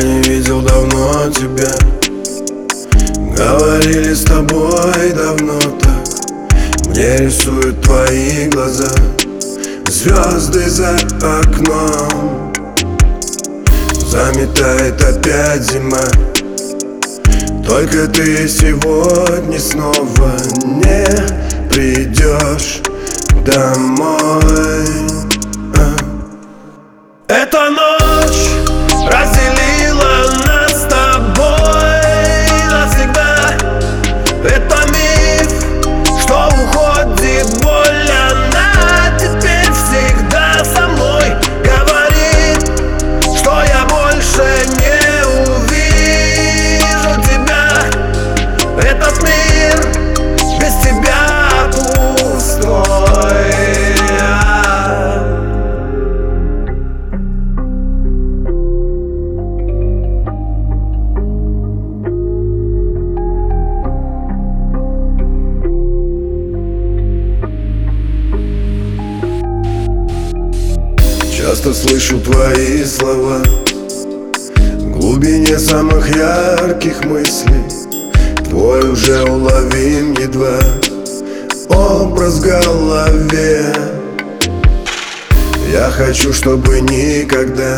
не видел давно тебя. Говорили с тобой давно так. Мне рисуют твои глаза. Звезды за окном. Заметает опять зима. Только ты сегодня снова Часто слышу твои слова. В глубине самых ярких мыслей Твой уже уловим едва. Образ в голове. Я хочу, чтобы никогда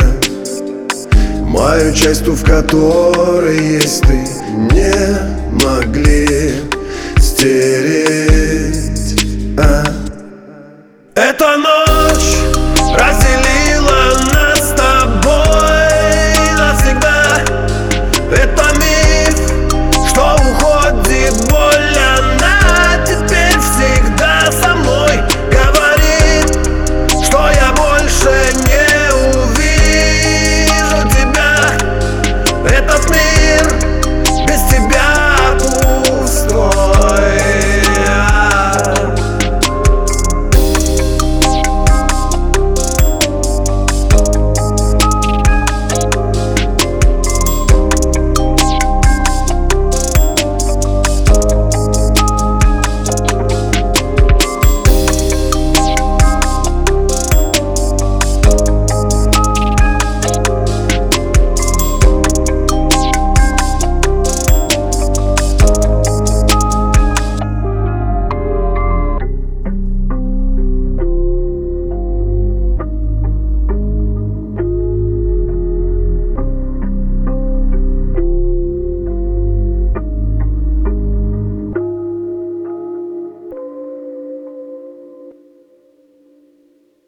Мою часть, ту, в которой есть ты Не могли